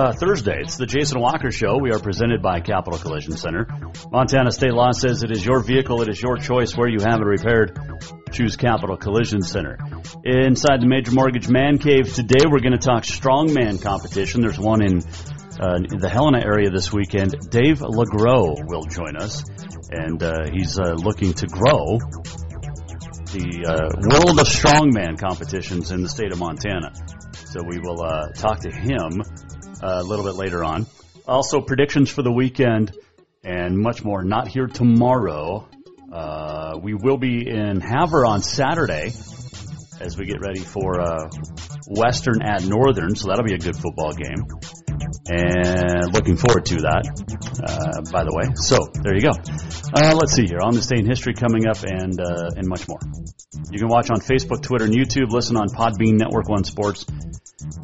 Uh, Thursday. It's the Jason Walker Show. We are presented by Capital Collision Center. Montana state law says it is your vehicle, it is your choice where you have it repaired. Choose Capital Collision Center. Inside the Major Mortgage Man Cave today, we're going to talk strongman competition. There's one in uh, the Helena area this weekend. Dave LeGros will join us, and uh, he's uh, looking to grow the uh, world of strongman competitions in the state of Montana. So we will uh, talk to him a little bit later on. Also, predictions for the weekend and much more. Not here tomorrow. Uh, we will be in Havre on Saturday as we get ready for uh, Western at Northern, so that'll be a good football game. And looking forward to that, uh, by the way. So there you go. Uh, let's see here on this day in history coming up, and uh, and much more. You can watch on Facebook, Twitter, and YouTube. Listen on Podbean Network One Sports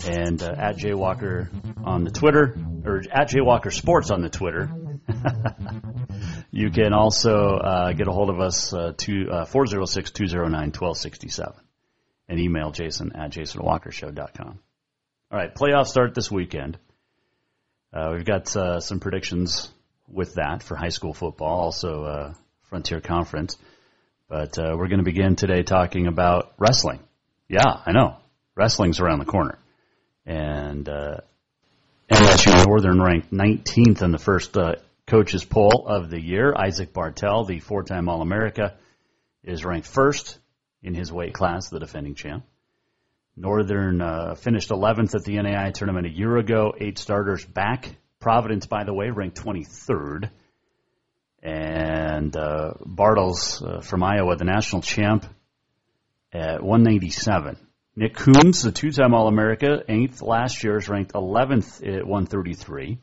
and uh, at Jay Walker on the Twitter or at Jay Walker Sports on the Twitter. you can also uh, get a hold of us uh, to uh, 406 209 1267 and email jason at jasonwalkershow.com. All right, playoffs start this weekend. Uh, we've got uh, some predictions with that for high school football, also uh, Frontier Conference. But uh, we're going to begin today talking about wrestling. Yeah, I know. Wrestling's around the corner. And uh, MSU Northern ranked 19th in the first uh, coaches poll of the year. Isaac Bartell, the four-time All-America, is ranked first in his weight class, the defending champ. Northern uh, finished 11th at the NAIA tournament a year ago, eight starters back. Providence, by the way, ranked 23rd. And uh, Bartles uh, from Iowa, the national champ, at 197. Nick Coons, the two-time All-America, eighth last year, is ranked 11th at 133.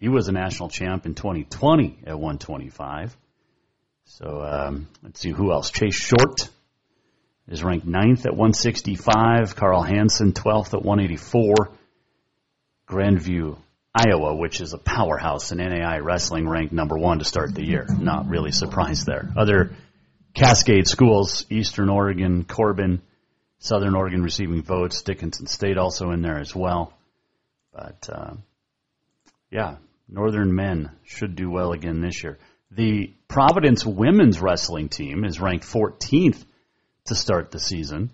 He was a national champ in 2020 at 125. So um, let's see who else. Chase Short is ranked ninth at 165. Carl Hansen, 12th at 184. Grandview, Iowa, which is a powerhouse in NAIA wrestling, ranked number one to start the year. Not really surprised there. Other Cascade schools, Eastern Oregon, Corban, Southern Oregon receiving votes. Dickinson State also in there as well. But uh, yeah, Northern men should do well again this year. The Providence women's wrestling team is ranked 14th to start the season.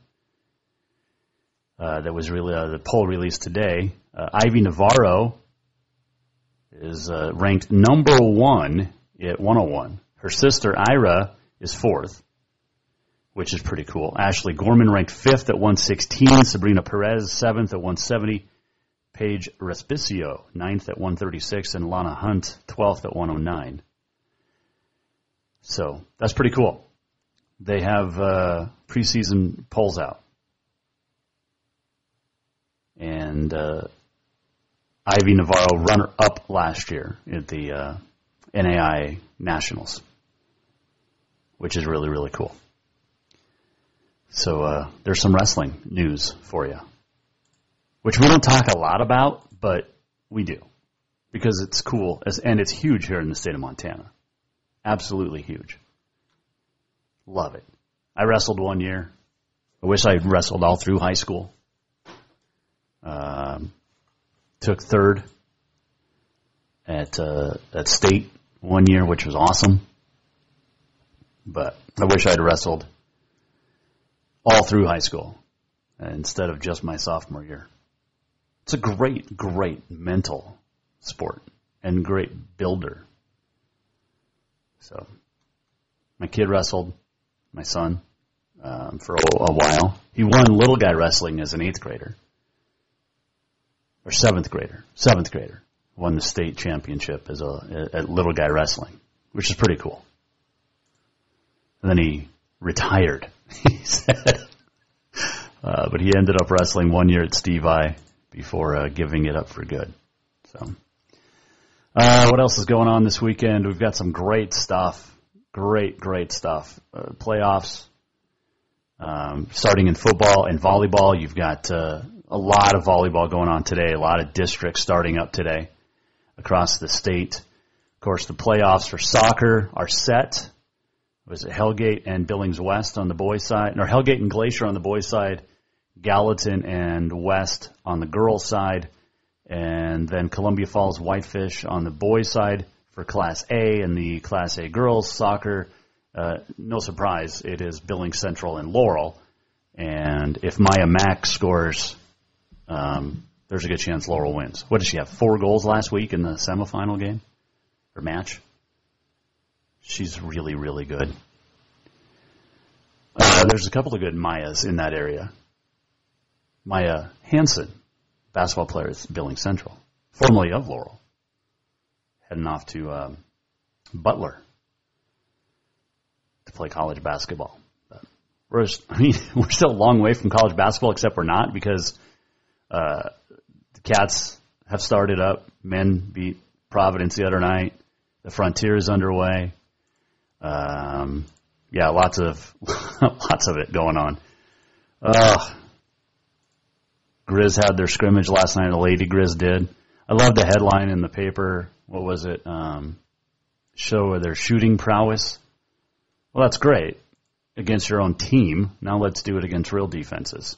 Uh, that was really uh, the poll released today. Uh, Ivy Navarro is uh, ranked number one at 101. Her sister Ira is fourth, which is pretty cool. Ashley Gorman ranked fifth at 116. Sabrina Perez seventh at 170. Paige Respicio ninth at 136, and Lana Hunt 12th at 109. So that's pretty cool. They have uh, preseason polls out. And uh, Ivy Navarro runner up last year at the uh, NAIA Nationals, which is really, really cool. So uh, there's some wrestling news for you, which we don't talk a lot about, but we do because it's cool and it's huge here in the state of Montana. Absolutely huge. Love it. I wrestled one year. I wish I had wrestled all through high school. Um, took third at uh, at state one year, which was awesome. But I wish I'd wrestled all through high school instead of just my sophomore year. It's a great, great mental sport and great builder. So, my kid wrestled, my son, um, for a, a while. He won little guy wrestling as an eighth grader or seventh grader, seventh grader, won the state championship as a at little guy wrestling, which is pretty cool. And then he retired. He said, uh, but he ended up wrestling one year at Steve I before uh, giving it up for good. So, uh, what else is going on this weekend? We've got some great stuff. Great, great stuff. Uh, playoffs. Um, starting in football and volleyball, you've got uh, a lot of volleyball going on today. A lot of districts starting up today across the state. Of course, the playoffs for soccer are set was it Hellgate and Billings West on the boys' side, or Hellgate and Glacier on the boys' side, Gallatin and West on the girls' side, and then Columbia Falls Whitefish on the boys' side for Class A and the Class A girls soccer. Uh, no surprise, it is Billings Central and Laurel. And if Maya Mack scores, um, there's a good chance Laurel wins. What did she have? Four goals last week in the semifinal game or match? She's really, really good. Uh, there's a couple of good Mayas in that area. Maya Hanson, basketball player at Billings Central, formerly of Laurel, heading off to um, Butler to play college basketball. But we're, I mean, we're still a long way from college basketball, except we're not because uh, the Cats have started up. Men beat Providence the other night. The Frontier is underway. Um, yeah, lots of lots of it going on. Uh, Grizz had their scrimmage last night. The Lady Grizz did. I love the headline in the paper. What was it? Um, show of their shooting prowess. Well, that's great against your own team. Now let's do it against real defenses.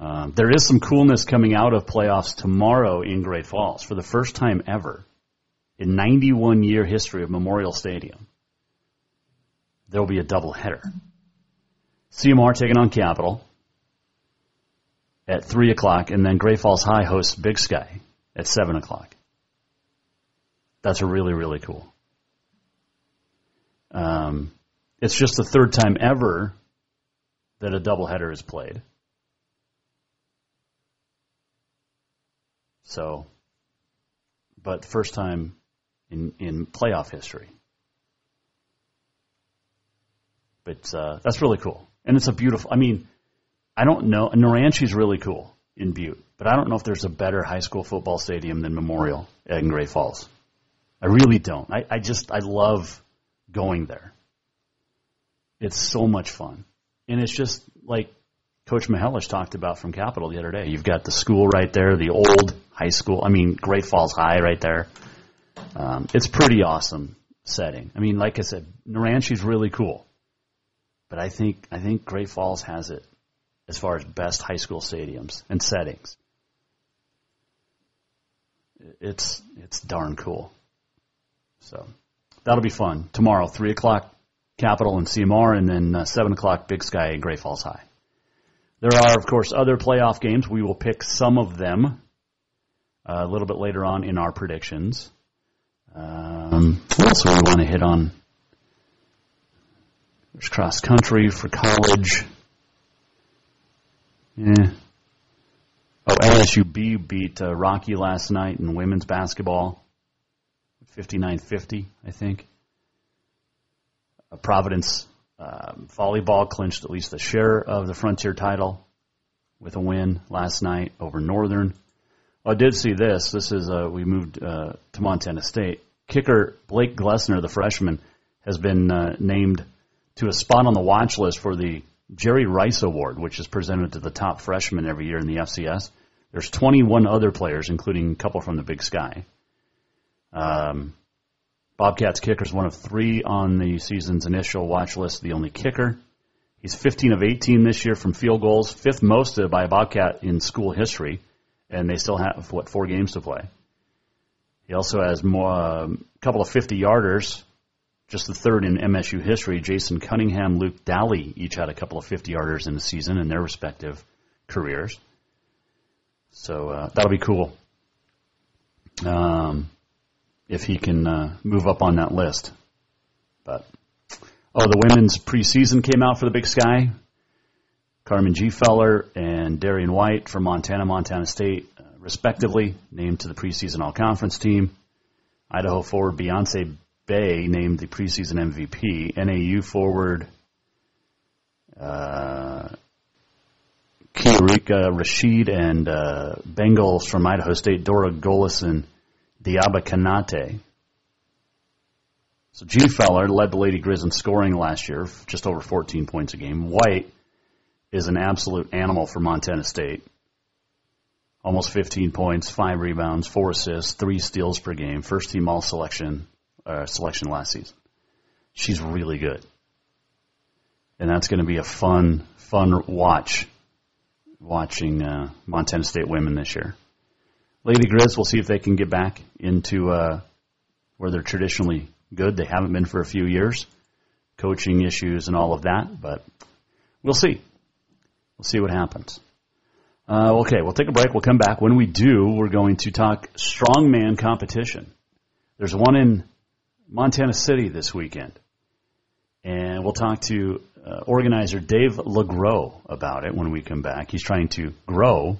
Um, there is some coolness coming out of playoffs tomorrow in Great Falls for the first time ever in 91 year history of Memorial Stadium, there will be a doubleheader. CMR taking on Capital at 3 o'clock, and then Great Falls High hosts Big Sky at 7 o'clock. That's really, really cool. Um, it's just the third time ever that a doubleheader is played. So, but first time in, in playoff history. But uh, that's really cool, and it's a beautiful. I mean, I don't know. Naranche's really cool in Butte, but I don't know if there's a better high school football stadium than Memorial in Great Falls. I really don't. I, I just I love going there. It's so much fun, and it's just like Coach Mihelish talked about from Capital the other day. You've got the school right there, the old high school. I mean, Great Falls High right there. Um, it's pretty awesome setting. I mean, like I said, Naranche's really cool, but I think I think Great Falls has it as far as best high school stadiums and settings. It's it's darn cool. So that'll be fun tomorrow, three o'clock, Capital and CMR, and then uh, seven o'clock, Big Sky and Great Falls High. There are, of course, other playoff games. We will pick some of them uh, a little bit later on in our predictions. Um, what else do we want to hit on? There's cross country for college. Yeah. Oh, LSUB beat uh, Rocky last night in women's basketball. 59-50, I think. Uh, Providence um, volleyball clinched at least a share of the Frontier title with a win last night over Northern. I did see this. This is uh, we moved uh, to Montana State. Kicker Blake Glessner, the freshman, has been uh, named to a spot on the watch list for the Jerry Rice Award, which is presented to the top freshman every year in the FCS. There's 21 other players, including a couple from the Big Sky. Um, Bobcats kicker is one of three on the season's initial watch list, the only kicker. He's 15 of 18 this year from field goals, fifth most by a Bobcat in school history and they still have what four games to play. He also has more, a um, couple of 50 yarders, just the third in MSU history. Jason Cunningham, Luke Daly each had a couple of 50 yarders in the season in their respective careers. So uh, that'll be cool. Um, if he can uh, move up on that list. But oh, the women's preseason came out for the Big Sky. Carmen Gfeller and Darian White from Montana, Montana State, uh, respectively, named to the preseason All Conference team. Idaho forward Beyonce Bea named the preseason MVP. NAU forward uh, Kiarika Rashid and uh, Bengals from Idaho State, Dora Golison, Diaba Konate. So Gfeller led the Lady Grizz in scoring last year, just over 14 points a game. White is an absolute animal for Montana State. Almost 15 points, five rebounds, four assists, three steals per game. First team all selection uh, selection last season. She's really good, and that's going to be a fun fun watch. Watching uh, Montana State women this year. Lady Grizz, we'll see if they can get back into uh, where they're traditionally good. They haven't been for a few years, coaching issues and all of that, but we'll see. We'll see what happens. Uh, okay, we'll take a break. We'll come back. When we do, we're going to talk strongman competition. There's one in Montana City this weekend, and we'll talk to uh, organizer Dave LeGros about it when we come back. He's trying to grow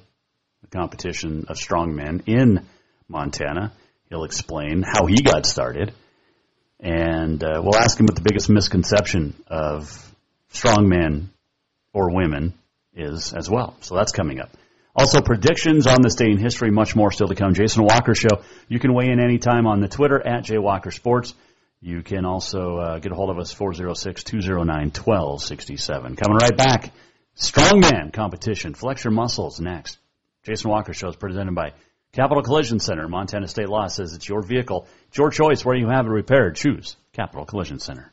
the competition of strongmen in Montana. He'll explain how he got started, and uh, we'll ask him what the biggest misconception of strongmen or women is as well. So that's coming up. Also, predictions on this day in history, much more still to come. Jason Walker Show. You can weigh in anytime on the Twitter at JWalkerSports. You can also uh, get a hold of us 406-209-1267. Coming right back, strongman competition. Flex your muscles next. Jason Walker Show is presented by Capital Collision Center. Montana State Law says it's your vehicle. It's your choice where you have it repaired. Choose Capital Collision Center.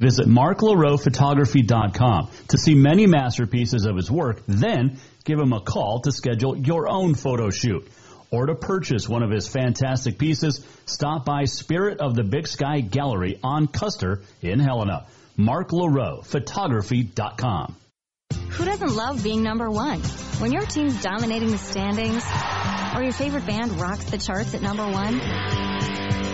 Visit marklaroephotography.com to see many masterpieces of his work, then give him a call to schedule your own photo shoot. or to purchase one of his fantastic pieces, stop by Spirit of the Big Sky Gallery on Custer in Helena. Mark LaRoe, photography.com. Who doesn't love being number one? When your team's dominating the standings, or your favorite band rocks the charts at number one,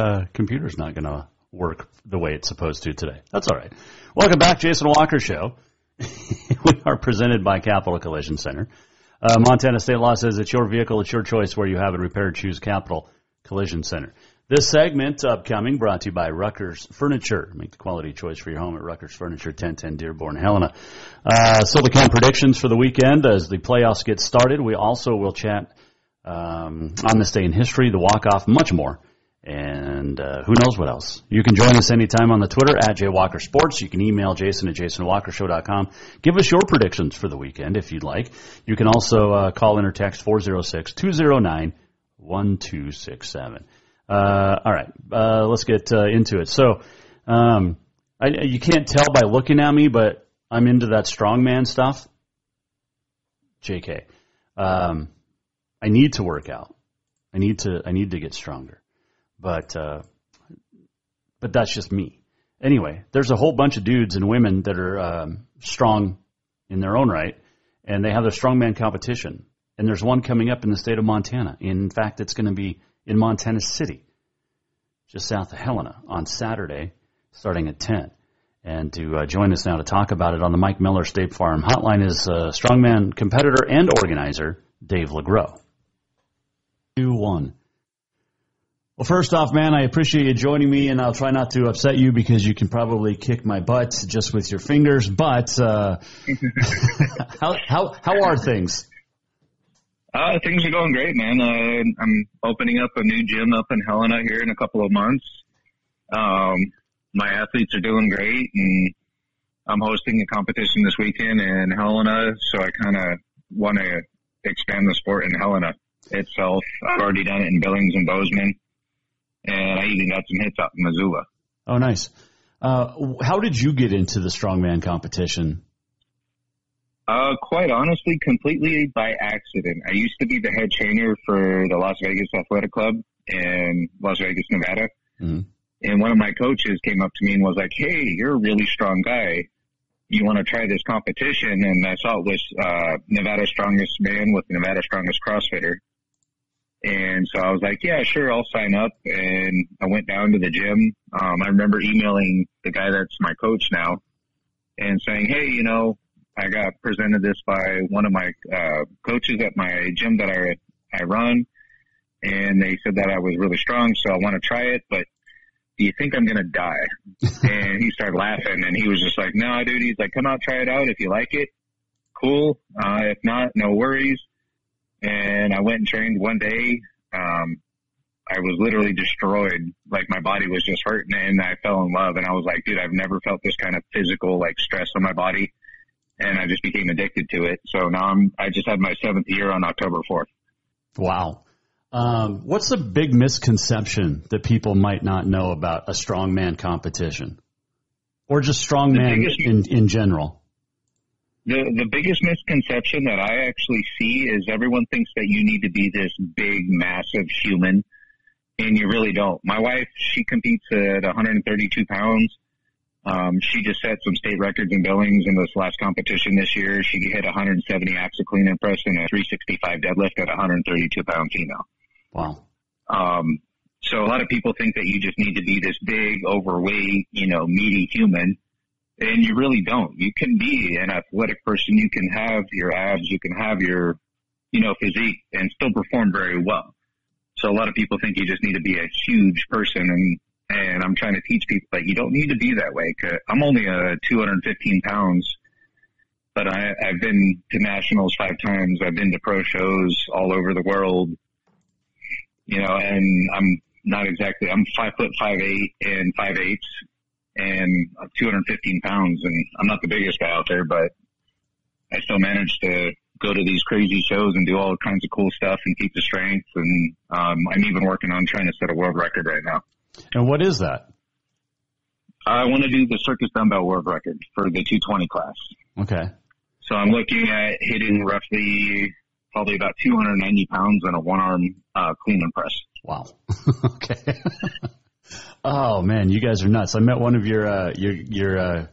Uh, computer's not going to work the way it's supposed to today. That's all right. Welcome back, Jason Walker Show. we are presented by Capital Collision Center. Uh, Montana state law says it's your vehicle, it's your choice where you have it repaired. Choose Capital Collision Center. This segment upcoming brought to you by Rucker's Furniture. Make the quality choice for your home at Rucker's Furniture, 1010 Dearborn, Helena. Uh, SolarCam predictions for the weekend as the playoffs get started. We also will chat um, on this day in history, the walk-off, much more and uh, who knows what else. You can join us anytime on the Twitter at JWalkerSports. You can email Jason at JasonWalkerShow.com. Give us your predictions for the weekend if you'd like. You can also uh, call in or text 406-209-1267. Uh, all right, uh, let's get uh, into it. So, um, I, you can't tell by looking at me, but I'm into that strongman stuff. JK. Um, I need to work out. I need to. I need to get stronger. But uh, but that's just me. Anyway, there's a whole bunch of dudes and women that are um, strong in their own right, and they have their strongman competition. And there's one coming up in the state of Montana. In fact, it's going to be in Montana City, just south of Helena, on Saturday, starting at 10. And to uh, join us now to talk about it on the Mike Miller State Farm hotline is uh, strongman competitor and organizer Dave LeGros. Two one. Well, first off, man, I appreciate you joining me, and I'll try not to upset you because you can probably kick my butt just with your fingers. But uh, how how how are things? Uh, things are going great, man. I'm opening up a new gym up in Helena here in a couple of months. Um, my athletes are doing great, and I'm hosting a competition this weekend in Helena, so I kind of want to expand the sport in Helena itself. I've already done it in Billings and Bozeman and I even got some hits out in Missoula. Oh, nice. Uh, how did you get into the strongman competition? Uh, quite honestly, completely by accident. I used to be the head trainer for the Las Vegas Athletic Club in Las Vegas, Nevada. Mm-hmm. And one of my coaches came up to me and was like, Hey, you're a really strong guy. You want to try this competition? And I saw it was, uh, Nevada strongest man with Nevada strongest CrossFitter. And so I was like, yeah, sure, I'll sign up. And I went down to the gym. Um, I remember emailing the guy that's my coach now and saying, Hey, you know, I got presented this by one of my, uh, coaches at my gym that I, I run. And they said that I was really strong. So I want to try it, but do you think I'm going to die? and he started laughing and he was just like, no, dude, he's like, come out, try it out. If you like it, cool. Uh, if not, no worries and I went and trained one day. Um, I was literally destroyed. Like my body was just hurting and I fell in love and I was like, dude, I've never felt this kind of physical like stress on my body. And I just became addicted to it. So now I'm, I just had my seventh year on October 4th. Wow. Um, what's the big misconception that people might not know about a strongman competition or just strongman in, in general? The, the biggest misconception that I actually see is everyone thinks that you need to be this big, massive human and you really don't. My wife, she competes at 132 pounds. Um, she just set some state records in Billings in this last competition this year. She hit 170 axle clean and press and a 365 deadlift at 132 pound female. Wow. Um, so a lot of people think that you just need to be this big, overweight, you know, meaty human. And you really don't. You can be an athletic person. You can have your abs. You can have your, you know, physique and still perform very well. So a lot of people think you just need to be a huge person and, and I'm trying to teach people that you don't need to be that way. I'm only a 215 pounds, but I, I've been to nationals five times. I've been to pro shows all over the world, you know, and I'm not exactly, I'm five foot five eight and five eighths and 215 pounds and I'm not the biggest guy out there, but I still manage to go to these crazy shows and do all kinds of cool stuff and keep the strength. And um, I'm even working on trying to set a world record right now. And what is that? I want to do the circus dumbbell world record for the 220 class. Okay. So I'm looking at hitting roughly probably about 290 pounds on a one arm uh, clean and press. Wow. okay. oh man, you guys are nuts. I met one of your uh, your your uh,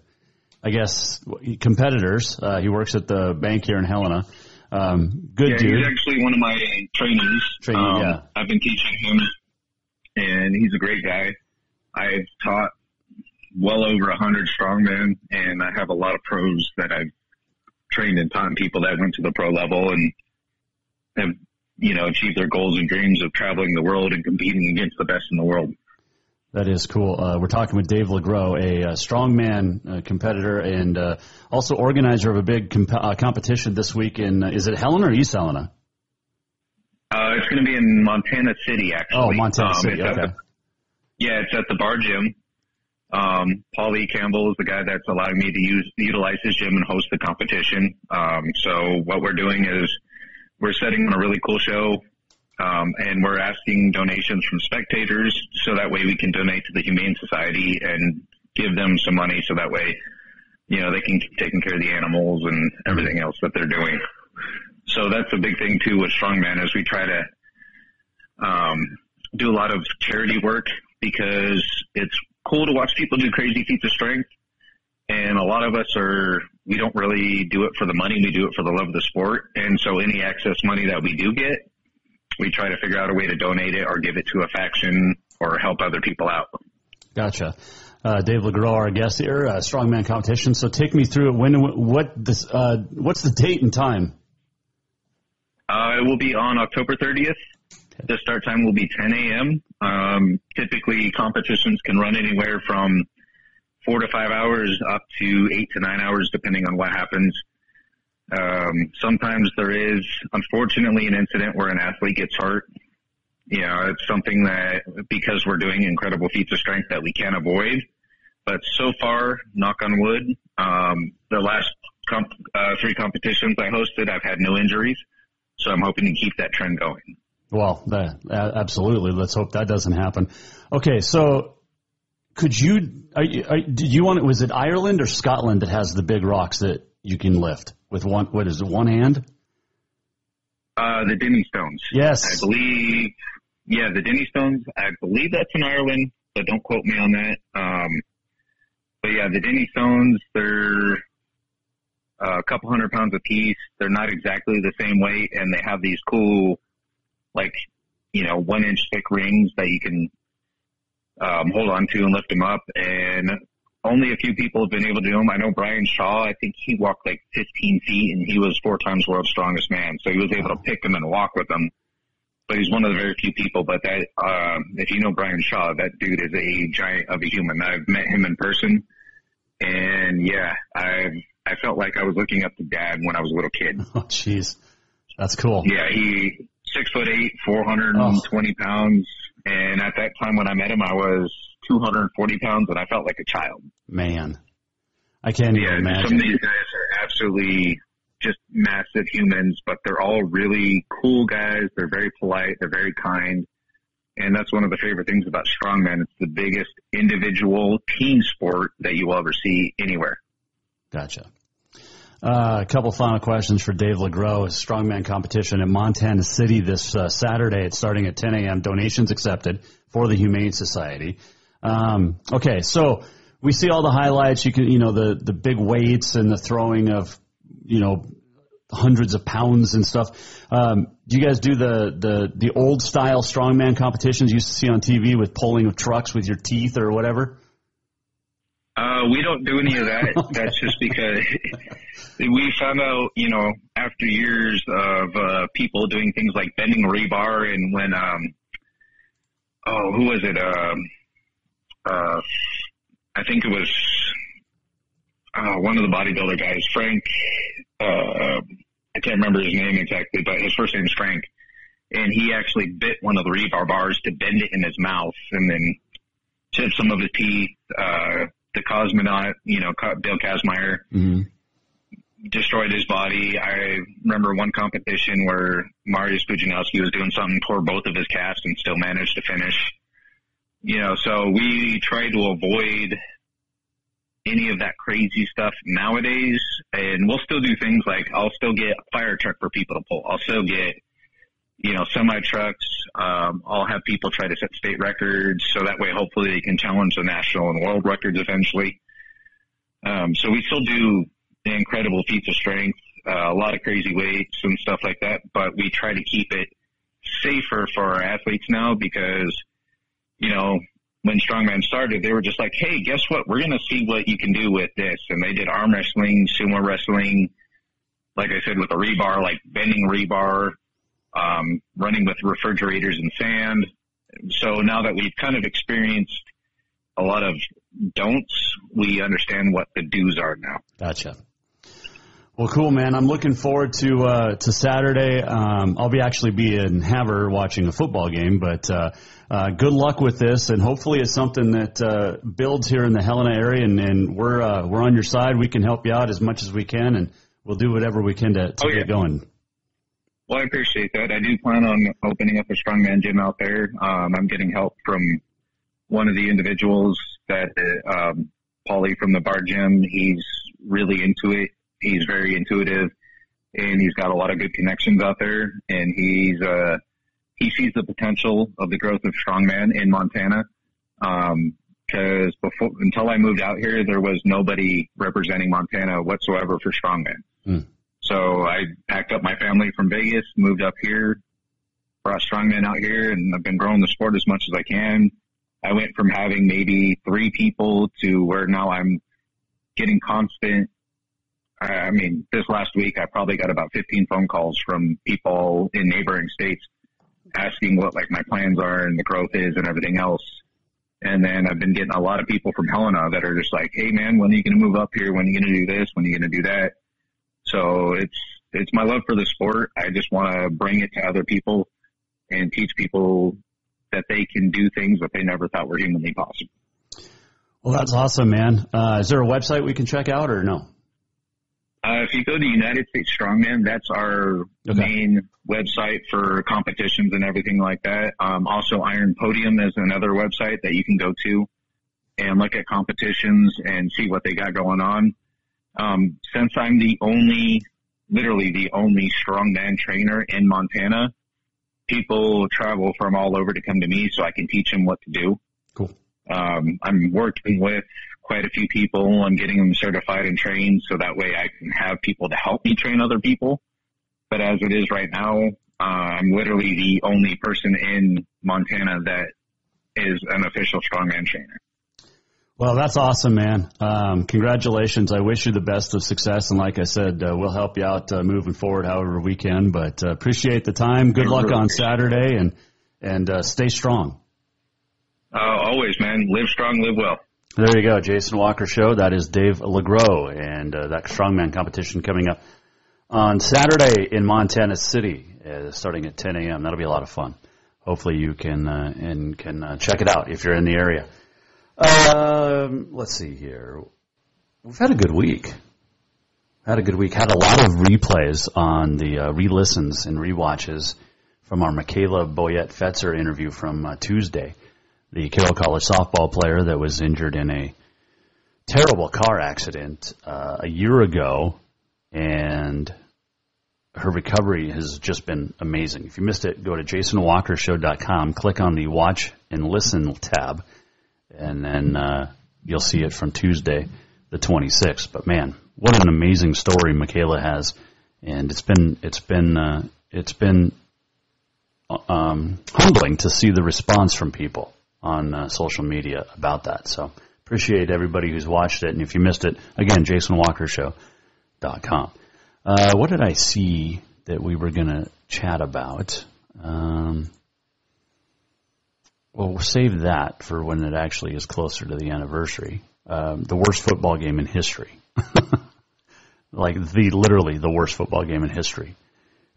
I guess competitors. Uh, he works at the bank here in Helena. Um, good yeah, dude. He's actually one of my trainees. Trainee, um, yeah. I've been teaching him, and he's a great guy. I've taught well over a hundred strongmen, and I have a lot of pros that I've trained and taught people that went to the pro level and have, you know, achieved their goals and dreams of traveling the world and competing against the best in the world. That is cool. Uh, we're talking with Dave LeGros, a, uh strongman uh, competitor and uh, also organizer of a big comp- uh, competition this week in, uh, is it Helena or East Helena? Uh, it's going to be in Montana City, actually. Oh, Montana Um, City, okay. the- yeah, it's at the bar gym. Um, Paul E. Campbell is the guy that's allowing me to use, utilize his gym and host the competition. Um, so what we're doing is we're setting on a really cool show. Um, and we're asking donations from spectators so that way we can donate to the Humane Society and give them some money so that way, you know, they can keep taking care of the animals and everything else that they're doing. So that's a big thing too with Strongman is we try to, um, do a lot of charity work because it's cool to watch people do crazy feats of strength. And a lot of us are, we don't really do it for the money. We do it for the love of the sport. And so any excess money that we do get, we try to figure out a way to donate it or give it to a faction or help other people out. Gotcha. Uh, Dave LeGros, our guest here, uh, strongman competition. So take me through it. When, what this, uh, what's the date and time? Uh, it will be on October 30th. The start time will be 10 a.m. Um, typically competitions can run anywhere from four to five hours up to eight to nine hours depending on what happens. Um, sometimes there is unfortunately an incident where an athlete gets hurt. You know, it's something that because we're doing incredible feats of strength that we can't avoid. But so far, knock on wood, um, the last comp- uh, three competitions I hosted, I've had no injuries. So I'm hoping to keep that trend going. Well, that, absolutely. Let's hope that doesn't happen. Okay, so could you, are you are, did you want, was it Ireland or Scotland that has the big rocks that you can lift with one, what is it, one hand? Uh, the Dinnie Stones. Yes. I believe, yeah, the Dinnie Stones, I believe that's in Ireland, but don't quote me on that. Um, but yeah, the Dinnie Stones, they're uh, a couple hundred pounds a piece. They're not exactly the same weight and they have these cool, like, you know, one inch thick rings that you can, um, hold on to and lift them up. And only a few people have been able to do them. I know Brian Shaw, I think he walked like 15 feet and he was four times world's strongest man. So he was able to pick them and walk with them. But he's one of the very few people. But that, uh, if you know Brian Shaw, that dude is a giant of a human. I've met him in person. And yeah, I I felt like I was looking up to dad when I was a little kid. Oh, jeez. That's cool. Yeah, he six foot eight, 420 pounds. And at that time when I met him, I was 240 pounds and I felt like a child. Man, I can't yeah, even imagine. Some of these guys are absolutely just massive humans, but they're all really cool guys. They're very polite. They're very kind. And that's one of the favorite things about strongman. It's the biggest individual team sport that you will ever see anywhere. Gotcha. Uh, a couple final questions for Dave LeGros. Strongman competition in Montana City this uh, Saturday. It's starting at 10 a.m. Donations accepted for the Humane Society. Um, okay, so we see all the highlights. You can, you know, the the big weights and the throwing of, you know, hundreds of pounds and stuff. Um, do you guys do the, the the old style strongman competitions you used to see on TV with pulling of trucks with your teeth or whatever? Uh, we don't do any of that. okay. That's just because we found out, you know, after years of uh, people doing things like bending rebar, and when, um, oh, who was it? Um, uh, I think it was uh, one of the bodybuilder guys, Frank. Uh, I can't remember his name exactly, but his first name is Frank, and he actually bit one of the rebar bars to bend it in his mouth, and then chipped some of his teeth. Uh, the cosmonaut, you know, Bill Kazmaier, mm-hmm. destroyed his body. I remember one competition where Mariusz Pudzianowski was doing something, tore both of his calves and still managed to finish. You know, so we try to avoid any of that crazy stuff nowadays. And we'll still do things like I'll still get a fire truck for people to pull. I'll still get, you know, semi trucks. Um, I'll have people try to set state records so that way hopefully they can challenge the national and world records eventually. Um, so we still do incredible feats of strength, uh, a lot of crazy weights and stuff like that, but we try to keep it safer for our athletes now because, you know, when strongman started, they were just like, Hey, guess what? We're going to see what you can do with this. And they did arm wrestling, sumo wrestling, like I said, with a rebar, like bending rebar, um, running with refrigerators and sand. So now that we've kind of experienced a lot of don'ts, we understand what the do's are now. Gotcha. Well, cool, man. I'm looking forward to uh, to Saturday. Um, I'll be actually be in Havre watching a football game, but uh, uh, good luck with this, and hopefully it's something that uh, builds here in the Helena area, and, and we're uh, we're on your side. We can help you out as much as we can, and we'll do whatever we can to, to oh, yeah. get going. Well, I appreciate that. I do plan on opening up a strongman gym out there. Um, I'm getting help from one of the individuals that um, Paulie from the bar gym. He's really into it he's very intuitive and he's got a lot of good connections out there and he's, uh, he sees the potential of the growth of strongman in Montana. Um, cause before, until I moved out here, there was nobody representing Montana whatsoever for strongman. Mm. So I packed up my family from Vegas, moved up here, brought strongman out here and I've been growing the sport as much as I can. I went from having maybe three people to where now I'm getting constant I mean, this last week I probably got about 15 phone calls from people in neighboring states asking what like my plans are and the growth is and everything else. And then I've been getting a lot of people from Helena that are just like, Hey man, when are you going to move up here? When are you going to do this? When are you going to do that? So it's, it's my love for the sport. I just want to bring it to other people and teach people that they can do things that they never thought were humanly possible. Well, that's awesome, man. Uh, is there a website we can check out or no? Uh, if you go to United States Strongman, that's our okay. main website for competitions and everything like that. Um, also Iron Podium is another website that you can go to and look at competitions and see what they got going on. Um, since I'm the only, literally the only strongman trainer in Montana, people travel from all over to come to me so I can teach them what to do. Cool. Um, I'm working with quite a few people. I'm getting them certified and trained so that way I can have people to help me train other people. But as it is right now, uh, I'm literally the only person in Montana that is an official strongman trainer. Well, that's awesome, man. Um, congratulations. I wish you the best of success. And like I said, uh, we'll help you out uh, moving forward however we can. But uh, appreciate the time. Good luck on Saturday and and uh, stay strong. Uh, always, man. Live strong, live well. There you go, Jason Walker Show. That is Dave LeGros, and uh, that strongman competition coming up on Saturday in Montana City, uh, starting at 10 a.m. That'll be a lot of fun. hopefully you can uh, and can uh, check it out if you're in the area. Um, let's see here. We've had a good week. Had a good week. Had a lot of replays on the uh, re-listens and re-watches from our Michaela Boyette Fetzer interview from uh, Tuesday, the Carroll College softball player that was injured in a terrible car accident uh, a year ago, and her recovery has just been amazing. If you missed it, go to jasonwalkershow.com, click on the watch and listen tab, and then uh, you'll see it from Tuesday, the 26th. But man, what an amazing story Michaela has, and it's been it's been uh, it's been um, humbling to see the response from people on uh, social media about that. So appreciate everybody who's watched it, and if you missed it, again, JasonWalkerShow.com. Uh, what did I see that we were going to chat about? Um, well, we'll save that for when it actually is closer to the anniversary. Um, the worst football game in history. like the literally the worst football game in history.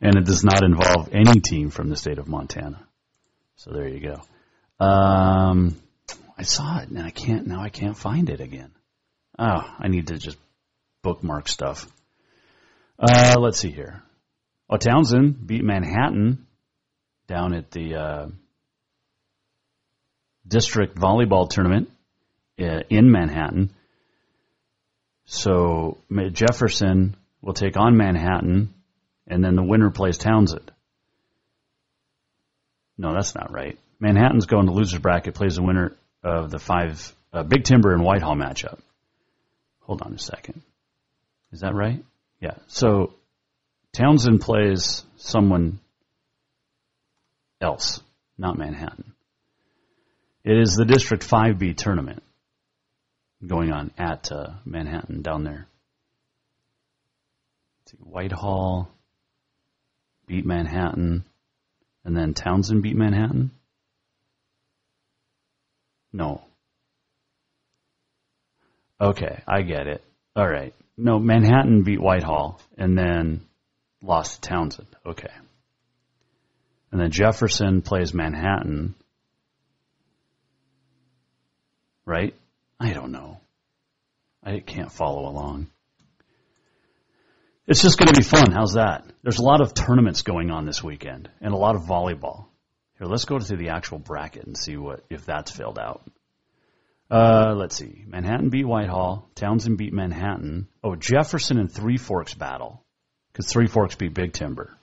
And it does not involve any team from the state of Montana. So there you go. Um, I saw it and I can't now I can't find it again. Oh, I need to just bookmark stuff. Uh, let's see here. Oh, Townsend beat Manhattan down at the uh, district volleyball tournament uh, in Manhattan. So Jefferson will take on Manhattan, and then the winner plays Townsend. No, that's not right. Manhattan's going to losers bracket, plays the winner of the five uh, Big Timber and Whitehall matchup. Hold on a second. Is that right? Yeah. So Townsend plays someone else, not Manhattan. It is the District 5B tournament going on at uh, Manhattan down there. See, Whitehall beat Manhattan, and then Townsend beat Manhattan. No. Okay, I get it. All right. No, Manhattan beat Whitehall and then lost to Townsend. Okay. And then Jefferson plays Manhattan. Right? I don't know. I can't follow along. It's just going to be fun. How's that? There's a lot of tournaments going on this weekend and a lot of volleyball. Here, let's go to the actual bracket and see what if that's filled out. Uh, let's see. Manhattan beat Whitehall. Townsend beat Manhattan. Oh, Jefferson and Three Forks battle because Three Forks beat Big Timber.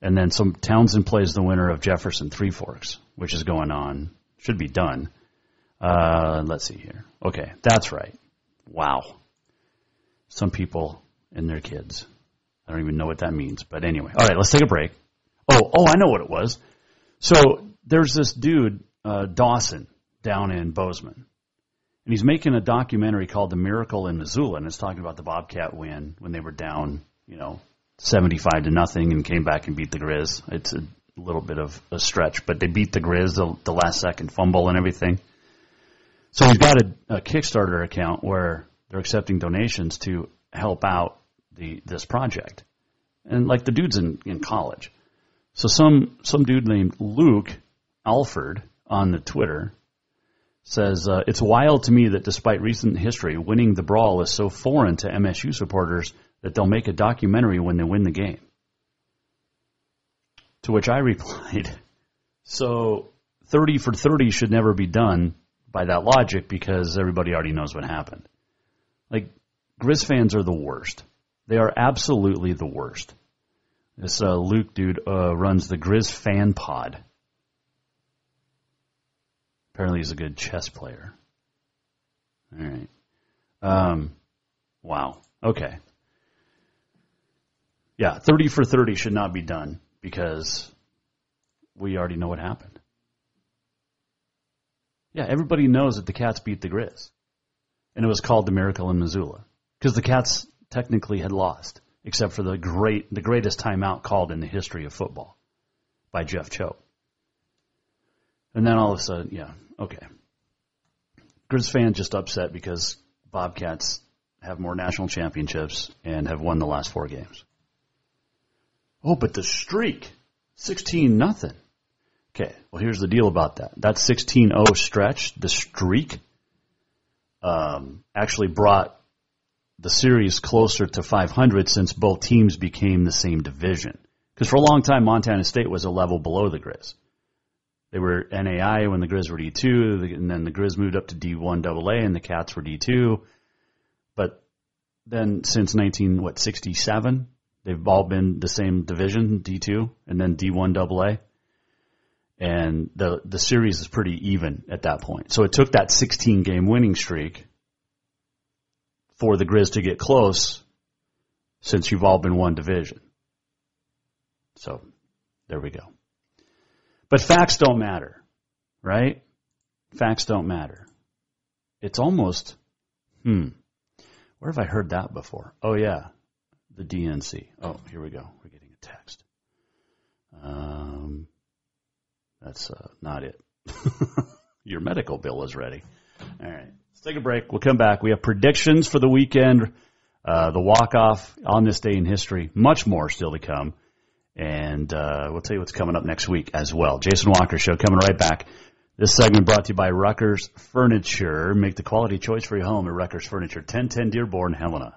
And then some Townsend plays the winner of Jefferson Three Forks, which is going on. Should be done. Uh, let's see here. Okay, that's right. Wow. Some people and their kids. I don't even know what that means, but anyway. All right, let's take a break. Oh, oh, I know what it was. So there's this dude, uh, Dawson, down in Bozeman, and he's making a documentary called "The Miracle in Missoula," and it's talking about the Bobcat win when they were down, you know, seventy-five to nothing, and came back and beat the Grizz. It's a little bit of a stretch, but they beat the Grizz the, the last second fumble and everything. So he's got a, a Kickstarter account where they're accepting donations to help out the this project, and like the dude's in, in college. So some some dude named Luke Alford on the Twitter says uh, it's wild to me that despite recent history, winning the brawl is so foreign to MSU supporters that they'll make a documentary when they win the game. To which I replied, so 30 for 30 should never be done by that logic because everybody already knows what happened. Like, Grizz fans are the worst. They are absolutely the worst. This uh, Luke dude uh, runs the Grizz fan pod. Apparently, he's a good chess player. All right. Um, wow. Okay. Yeah, 30 for 30 should not be done because we already know what happened. Yeah, everybody knows that the Cats beat the Grizz. And it was called the Miracle in Missoula. Because the Cats technically had lost, except for the great the greatest timeout called in the history of football by Jeff Choate. And then all of a sudden, yeah, okay. Grizz fans just upset because Bobcats have more national championships and have won the last four games. Oh, but the streak, sixteen nothing. Okay, well, here's the deal about that. That 16-0 stretch, the streak, um, actually brought the series closer to 500 since both teams became the same division. Because for a long time, Montana State was a level below the Grizz. They were NAIA when the Grizz were D2, and then the Grizz moved up to D1 AA, and the Cats were D2. But then since 19 what 67, they've all been the same division, D2, and then D1 AA and the the series is pretty even at that point. So it took that 16 game winning streak for the Grizz to get close, since you've all been one division. So there we go. But facts don't matter, right? Facts don't matter. It's almost, hmm, where have I heard that before? Oh yeah, the DNC. Oh, here we go. We're getting a text. Um, that's uh, not it. Your medical bill is ready. All right. Let's take a break. We'll come back. We have predictions for the weekend, uh, the walk off on this day in history, much more still to come. And uh, we'll tell you what's coming up next week as well. Jason Walker Show coming right back. This segment brought to you by Ruckers Furniture. Make the quality choice for your home at Ruckers Furniture, 1010 Dearborn, Helena.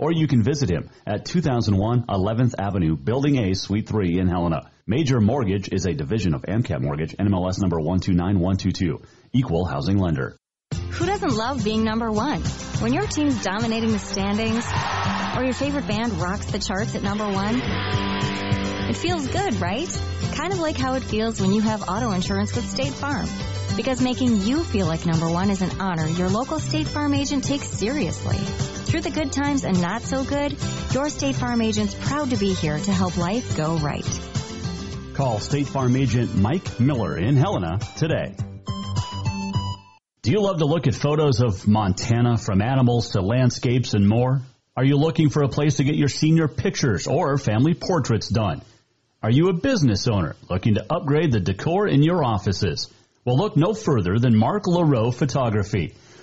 or you can visit him at 2001 11th Avenue, Building A, Suite 3 in Helena. Major Mortgage is a division of AMCAP Mortgage, NMLS number 129122, equal housing lender. Who doesn't love being number one? When your team's dominating the standings, or your favorite band rocks the charts at number one, it feels good, right? Kind of like how it feels when you have auto insurance with State Farm. Because making you feel like number one is an honor your local State Farm agent takes seriously. Through the good times and not so good, your State Farm agent's proud to be here to help life go right. Call State Farm agent Mike Miller in Helena today. Do you love to look at photos of Montana from animals to landscapes and more? Are you looking for a place to get your senior pictures or family portraits done? Are you a business owner looking to upgrade the decor in your offices? Well, look no further than Mark LaRoe Photography.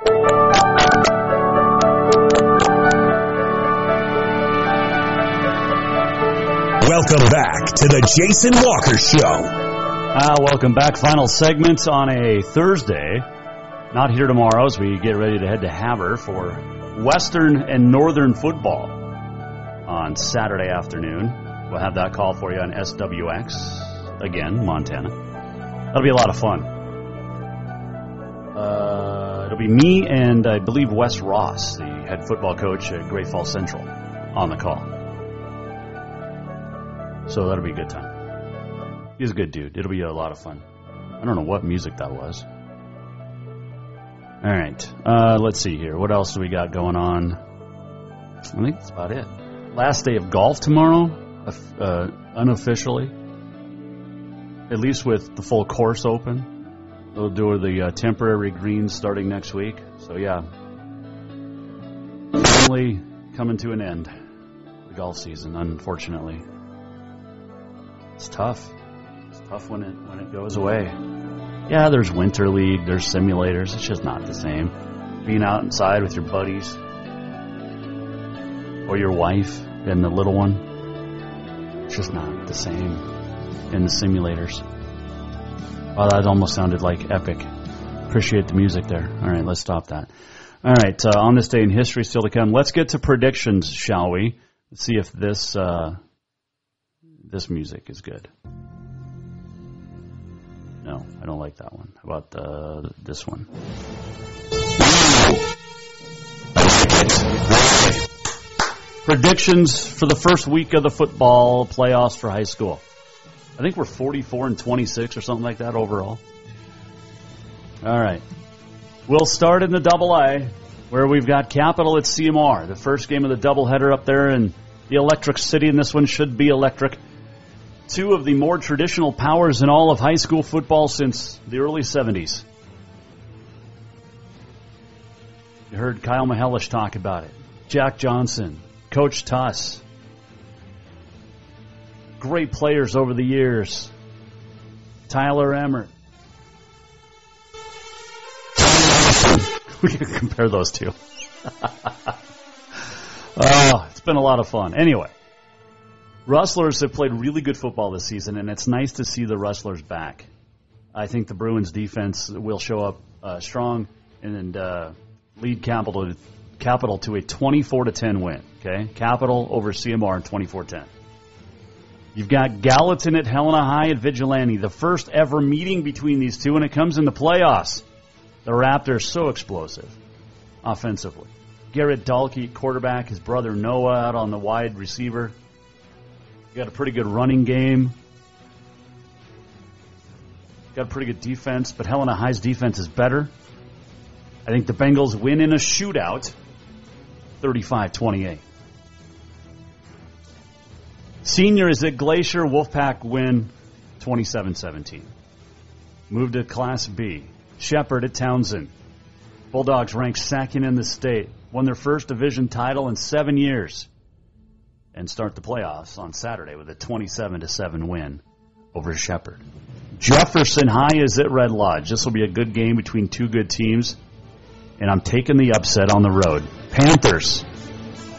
Welcome back to the Jason Walker Show. Uh, welcome back. Final segment on a Thursday. Not here tomorrow as we get ready to head to Havre for Western and Northern football on Saturday afternoon. We'll have that call for you on SWX, again, Montana. That'll be a lot of fun. It'll be me and I believe Wes Ross, the head football coach at Great Falls Central, on the call. So that'll be a good time. He's a good dude. It'll be a lot of fun. I don't know what music that was. All right. Uh, let's see here. What else do we got going on? I think that's about it. Last day of golf tomorrow, uh, unofficially. At least with the full course open. They'll do the uh, temporary greens starting next week. So yeah, finally coming to an end. The golf season, unfortunately. It's tough. It's tough when it when it goes away. Yeah, there's winter league, there's simulators. It's just not the same. Being out inside with your buddies or your wife and the little one. It's just not the same in the simulators. Wow, that almost sounded like epic. Appreciate the music there. All right, let's stop that. All right, uh, on this day in history still to come. Let's get to predictions, shall we? Let's see if this uh, this music is good. No, I don't like that one. How about the, this one? Predictions for the first week of the football playoffs for high school. I think we're 44 and 26 or something like that overall. All right. We'll start in the double A where we've got Capital at CMR, the first game of the doubleheader up there in the Electric City, and this one should be electric two of the more traditional powers in all of high school football since the early 70s. You heard Kyle Mihelish talk about it. Jack Johnson, Coach Tuss. Great players over the years. Tyler Emmert. we can compare those two. oh, it's been a lot of fun. Anyway, Rustlers have played really good football this season, and it's nice to see the Rustlers back. I think the Bruins defense will show up uh, strong and uh, lead Capital Capital to a 24 to 10 win. Okay, Capital over CMR in 24-10. You've got Gallatin at Helena High at Vigilante, the first ever meeting between these two, and it comes in the playoffs. The Raptors so explosive offensively. Garrett Dalkey, quarterback, his brother Noah out on the wide receiver got a pretty good running game. Got a pretty good defense, but Helena High's defense is better. I think the Bengals win in a shootout 35 28. Senior is at Glacier. Wolfpack win 27 17. Move to Class B. Shepherd at Townsend. Bulldogs ranked second in the state. Won their first division title in seven years and start the playoffs on Saturday with a 27 to 7 win over Shepherd. Jefferson High is at Red Lodge. This will be a good game between two good teams, and I'm taking the upset on the road. Panthers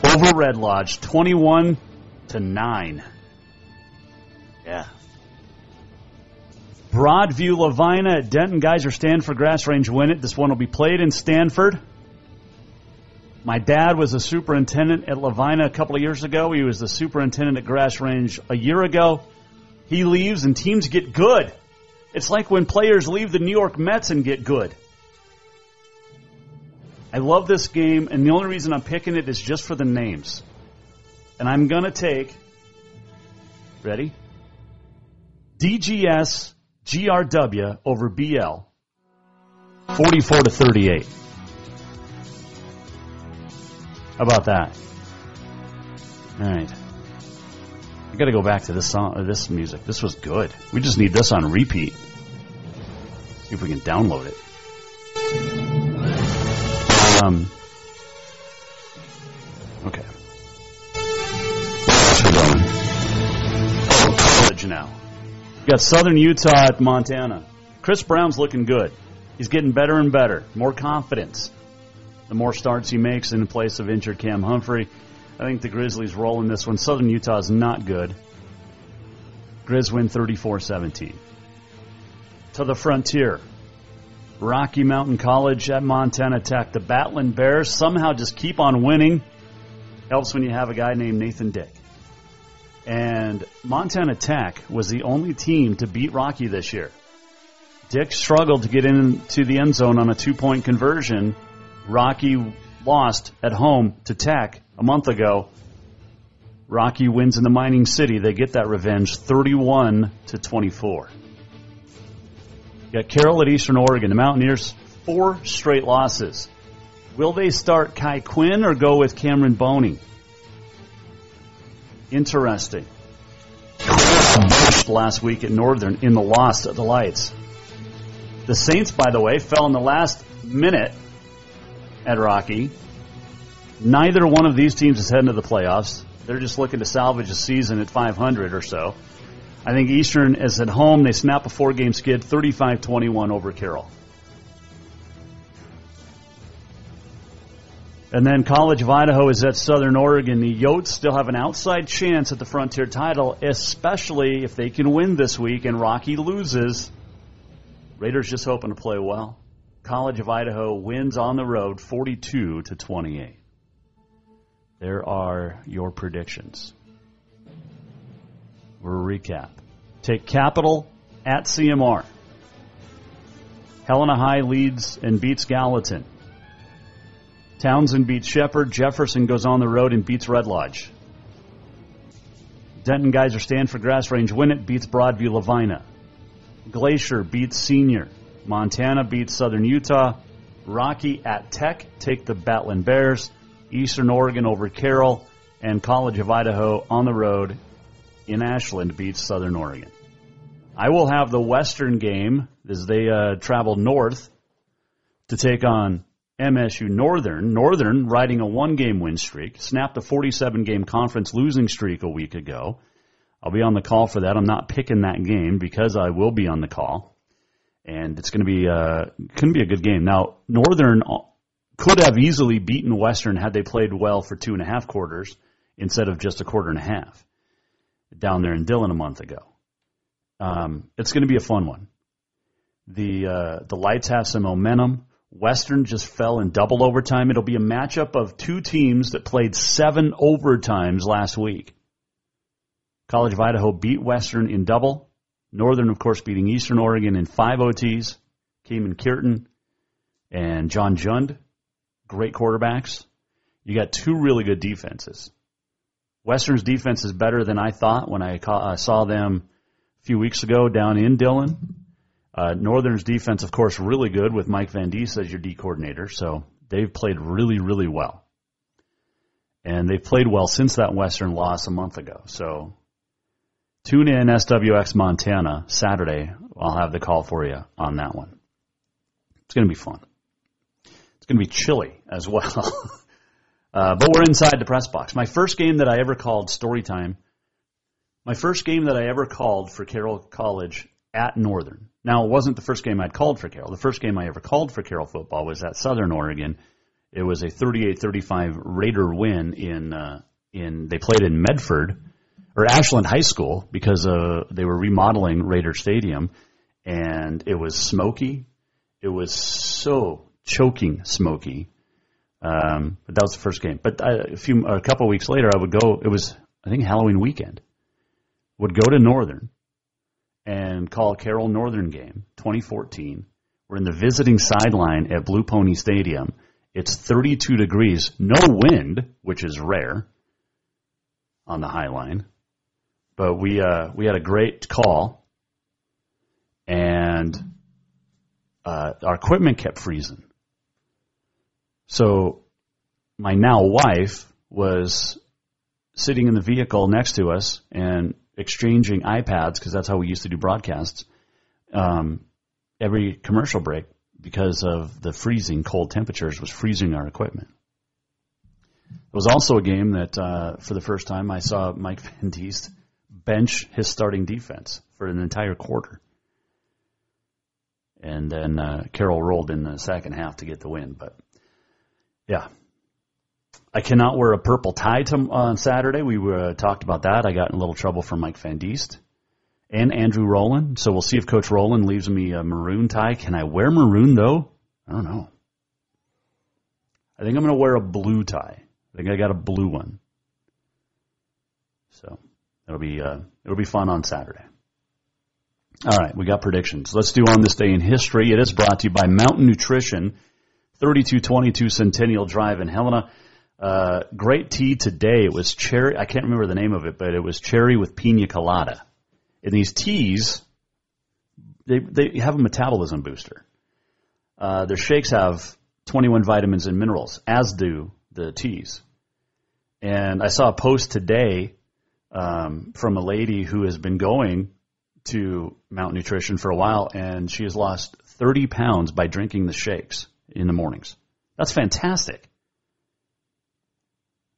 over Red Lodge, 21 to 9. Yeah. Broadview Lavina at Denton Geyser Stanford Grass Range Winnett. This one will be played in Stanford. My dad was a superintendent at Lavina a couple of years ago. He was the superintendent at Grass Range a year ago. He leaves and teams get good. It's like when players leave the New York Mets and get good. I love this game, and the only reason I'm picking it is just for the names. And I'm going to take, ready? DGS GRW over BL, 44 to 38. How about that? All right. I got to go back to this song, this music. This was good. We just need this on repeat. See if we can download it. Um. Okay. Now. We got Southern Utah at Montana. Chris Brown's looking good. He's getting better and better. More confidence. The more starts he makes in place of injured Cam Humphrey. I think the Grizzlies roll in this one. Southern Utah is not good. Grizz win 34-17. To the frontier. Rocky Mountain College at Montana Tech. The Battling Bears somehow just keep on winning. Helps when you have a guy named Nathan Dick. And Montana Tech was the only team to beat Rocky this year. Dick struggled to get into the end zone on a two point conversion. Rocky lost at home to Tech a month ago. Rocky wins in the mining city. They get that revenge 31 to 24. You got Carroll at Eastern Oregon. The Mountaineers, four straight losses. Will they start Kai Quinn or go with Cameron Boney? Interesting. Last week at Northern in the loss of the Lights. The Saints, by the way, fell in the last minute at Rocky. Neither one of these teams is heading to the playoffs. They're just looking to salvage a season at 500 or so. I think Eastern is at home. They snap a four game skid, 35 21 over Carroll. And then College of Idaho is at Southern Oregon. The Yotes still have an outside chance at the Frontier title, especially if they can win this week and Rocky loses. Raiders just hoping to play well. College of Idaho wins on the road 42 to 28. There are your predictions. We'll recap. Take Capital at CMR. Helena High leads and beats Gallatin. Townsend beats Shepherd. Jefferson goes on the road and beats Red Lodge. Denton Geyser Stanford Grass Range Winnett, beats Broadview Lavina. Glacier beats Senior. Montana beats Southern Utah. Rocky at Tech take the Battling Bears. Eastern Oregon over Carroll. And College of Idaho on the road in Ashland beats Southern Oregon. I will have the Western game as they uh, travel north to take on MSU Northern. Northern riding a one game win streak, snapped a 47 game conference losing streak a week ago. I'll be on the call for that. I'm not picking that game because I will be on the call. And it's going to be uh, going to be a good game. Now, Northern could have easily beaten Western had they played well for two and a half quarters instead of just a quarter and a half down there in Dillon a month ago. Um, it's going to be a fun one. The uh, the lights have some momentum. Western just fell in double overtime. It'll be a matchup of two teams that played seven overtimes last week. College of Idaho beat Western in double. Northern, of course, beating Eastern Oregon in five OTs. Kaeman Kirton and John Jund, great quarterbacks. You got two really good defenses. Western's defense is better than I thought when I uh, saw them a few weeks ago down in Dillon. Uh, Northern's defense, of course, really good with Mike Van Diest as your D coordinator. So they've played really, really well. And they've played well since that Western loss a month ago. So tune in SWX Montana Saturday. I'll have the call for you on that one. It's going to be fun. It's going to be chilly as well. uh, but we're inside the press box. My first game that I ever called story time. My first game that I ever called for Carroll College at Northern now, it wasn't the first game I'd called for Carroll. The first game I ever called for Carroll football was at Southern Oregon. It was a 38-35 Raider win in uh, in they played in Medford or Ashland High School because uh, they were remodeling Raider Stadium, and it was smoky. It was so choking smoky. Um, but that was the first game. But I, a few a couple weeks later, I would go. It was I think Halloween weekend. Would go to Northern and call Carroll Northern game 2014. We're in the visiting sideline at Blue Pony Stadium. It's 32 degrees, no wind, which is rare on the high line. But we uh, we had a great call, and uh, our equipment kept freezing. So my now wife was sitting in the vehicle next to us and exchanging iPads because that's how we used to do broadcasts. Um, every commercial break because of the freezing cold temperatures was freezing our equipment. It was also a game that, uh, for the first time, I saw Mike Van Diest bench his starting defense for an entire quarter. And then uh, Carroll rolled in the second half to get the win. But yeah, I cannot wear a purple tie to, on Saturday. We uh, talked about that. I got in a little trouble from Mike Van Diest and Andrew Rolin. So we'll see if Coach Rolin leaves me a maroon tie. Can I wear maroon though? I don't know. I think I'm going to wear a blue tie. I think I got a blue one. So it'll be uh, it'll be fun on Saturday. All right, we got predictions. Let's do on this day in history. It is brought to you by Mountain Nutrition, 3222 Centennial Drive in Helena. Uh, great tea today. It was cherry. I can't remember the name of it, but it was cherry with pina colada. And these teas, they they have a metabolism booster. Uh, their shakes have 21 vitamins and minerals, as do the teas. And I saw a post today um, from a lady who has been going to Mount Nutrition for a while, and she has lost 30 pounds by drinking the shakes in the mornings. That's fantastic.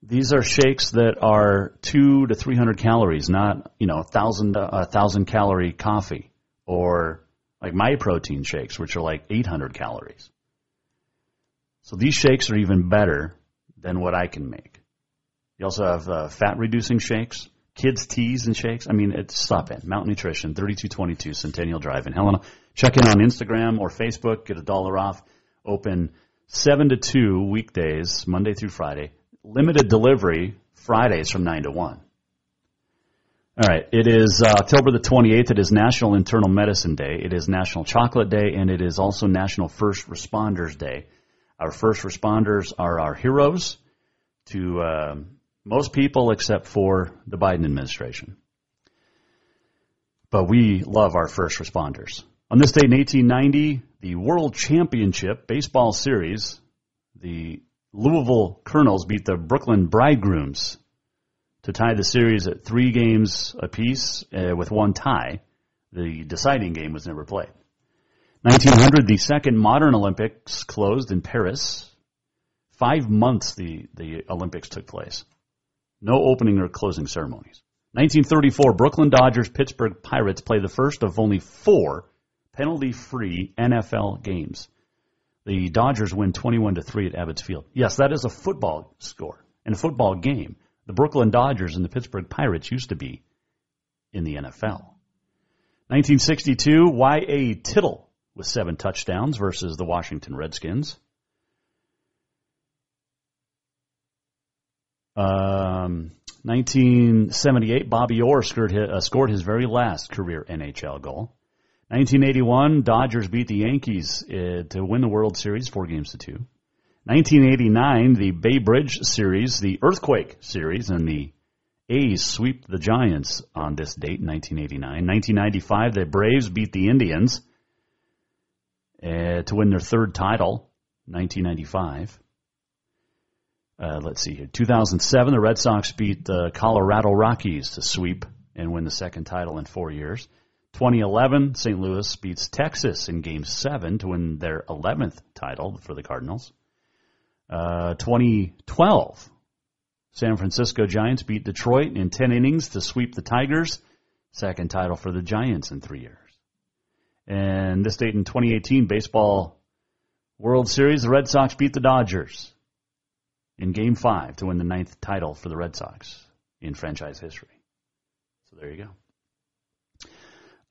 These are shakes that are two to 300 calories, not, you know, a thousand, a thousand calorie coffee or like my protein shakes, which are like 800 calories. So these shakes are even better than what I can make. You also have uh, fat reducing shakes, kids teas and shakes. I mean, it's stop in Mountain Nutrition, 3222 Centennial Drive in Helena. Check in on Instagram or Facebook, get a dollar off. Open 7 to 2 weekdays, Monday through Friday. Limited delivery Fridays from 9 to 1. All right. It is uh, October the 28th. It is National Internal Medicine Day. It is National Chocolate Day, and it is also National First Responders Day. Our first responders are our heroes to uh, most people except for the Biden administration. But we love our first responders. On this date in 1890, the World Championship Baseball Series, the Louisville Colonels beat the Brooklyn Bridegrooms to tie the series at three games apiece uh, with one tie. The deciding game was never played. 1900, the second modern Olympics closed in Paris. Five months the, the Olympics took place. No opening or closing ceremonies. 1934, Brooklyn Dodgers Pittsburgh Pirates play the first of only four penalty-free NFL games. The Dodgers win 21 to 3 at Ebbets Field. Yes, that is a football score and a football game. The Brooklyn Dodgers and the Pittsburgh Pirates used to be in the NFL. 1962, Y.A. Tittle with seven touchdowns versus the Washington Redskins. Um, 1978, Bobby Orr scored his, uh, scored his very last career NHL goal. 1981, Dodgers beat the Yankees uh, to win the World Series, four games to two. 1989, the Bay Bridge Series, the Earthquake Series, and the A's sweep the Giants on this date, 1989. 1995, the Braves beat the Indians uh, to win their third title, 1995. Uh, let's see here. 2007, the Red Sox beat the Colorado Rockies to sweep and win the second title in four years. 2011, St. Louis beats Texas in Game 7 to win their 11th title for the Cardinals. Uh, 2012, San Francisco Giants beat Detroit in 10 innings to sweep the Tigers. Second title for the Giants in three years. And this date in 2018, Baseball World Series, the Red Sox beat the Dodgers in Game 5 to win the ninth title for the Red Sox in franchise history. So there you go.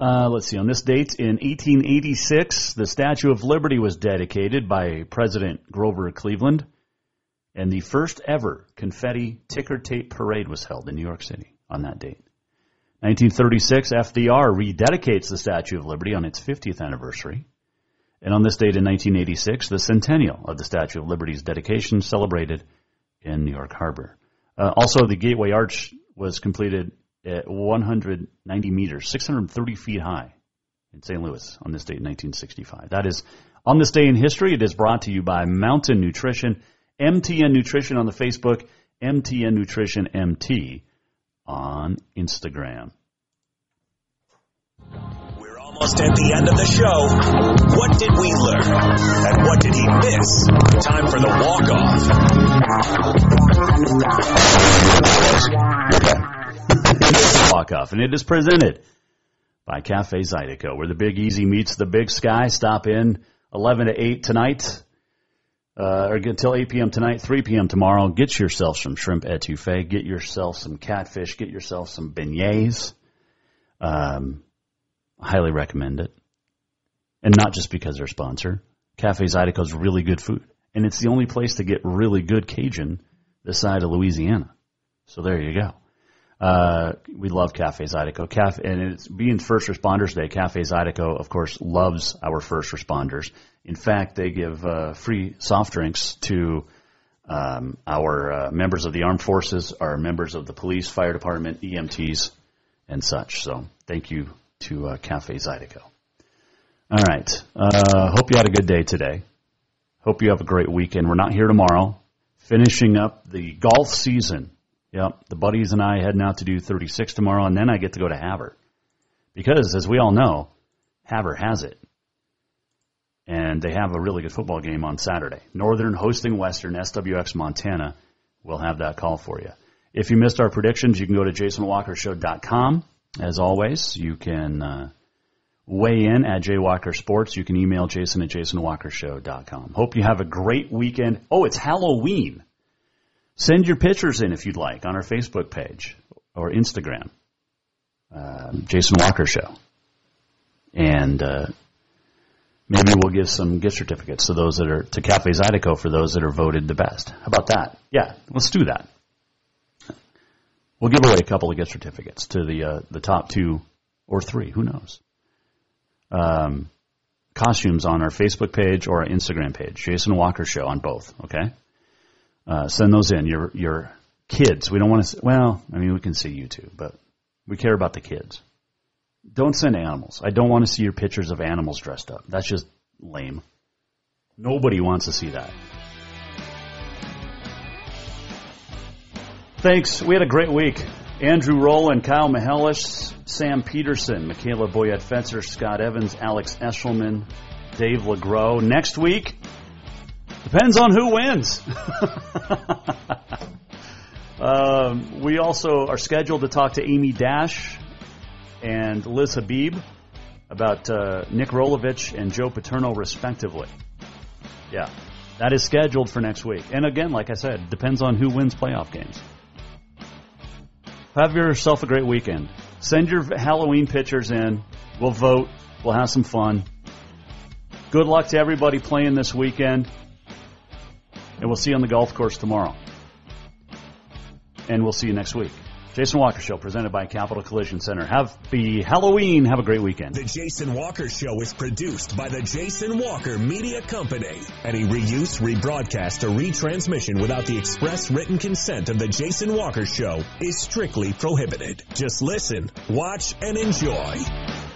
Uh, let's see. On this date in 1886, the Statue of Liberty was dedicated by President Grover Cleveland, and the first ever confetti ticker tape parade was held in New York City on that date. 1936, FDR rededicates the Statue of Liberty on its 50th anniversary. And on this date in 1986, the centennial of the Statue of Liberty's dedication celebrated in New York Harbor. Uh, also, the Gateway Arch was completed at 190 meters, 630 feet high in St. Louis on this date in 1965. That is on this day in history. It is brought to you by Mountain Nutrition, MTN Nutrition on the Facebook, MTN Nutrition MT on Instagram. We're almost at the end of the show. What did we learn? And what did he miss? Time for the walk-off. Walk-off, and it is presented by Cafe Zydeco, where the Big Easy meets the Big Sky. Stop in 11 to 8 tonight, uh, or until 8 p.m. tonight, 3 p.m. tomorrow. Get yourself some shrimp etouffee. Get yourself some catfish. Get yourself some beignets. Um, highly recommend it. And not just because they're sponsor. Cafe Zydeco is really good food. And it's the only place to get really good Cajun this side of Louisiana. So there you go. Uh, we love Cafe Zydeco. Cafe, and it's being First Responders Day. Cafe Zydeco, of course, loves our first responders. In fact, they give uh, free soft drinks to um, our uh, members of the armed forces, our members of the police, fire department, EMTs, and such. So thank you to uh, Cafe Zydeco. All right. Uh, hope you had a good day today. Hope you have a great weekend. We're not here tomorrow. Finishing up the golf season Yep, the buddies and I heading out to do 36 tomorrow, and then I get to go to Havre. Because, as we all know, Havre has it. And they have a really good football game on Saturday. Northern hosting Western, SWX Montana We'll have that call for you. If you missed our predictions, you can go to jasonwalkershow.com. As always, you can uh, weigh in at JWalker Sports. You can email jason at jasonwalkershow.com. Hope you have a great weekend. Oh, it's Halloween. Send your pictures in if you'd like on our Facebook page or Instagram, uh, Jason Walker Show, and uh, maybe we'll give some gift certificates to those that are to Cafe Zydeco for those that are voted the best. How about that? Yeah, let's do that. We'll give away a couple of gift certificates to the uh, the top two or three. Who knows? Um, costumes on our Facebook page or our Instagram page, Jason Walker Show on both. Okay. Uh, send those in. Your your kids. We don't want to. Well, I mean, we can see you too, but we care about the kids. Don't send animals. I don't want to see your pictures of animals dressed up. That's just lame. Nobody wants to see that. Thanks. We had a great week. Andrew Rolin, Kyle Mihelish, Sam Peterson, Michaela Boyette Fetzer, Scott Evans, Alex Eshelman, Dave LeGros. Next week, Depends on who wins. um, we also are scheduled to talk to Amy Dash and Liz Habib about uh, Nick Rolovich and Joe Paterno, respectively. Yeah, that is scheduled for next week. And again, like I said, depends on who wins playoff games. Have yourself a great weekend. Send your Halloween pictures in. We'll vote. We'll have some fun. Good luck to everybody playing this weekend. And we'll see you on the golf course tomorrow. And we'll see you next week. Jason Walker Show, presented by Capital Collision Center. Have the Halloween. Have a great weekend. The Jason Walker Show is produced by the Jason Walker Media Company. Any reuse, rebroadcast, or retransmission without the express written consent of the Jason Walker Show is strictly prohibited. Just listen, watch, and enjoy.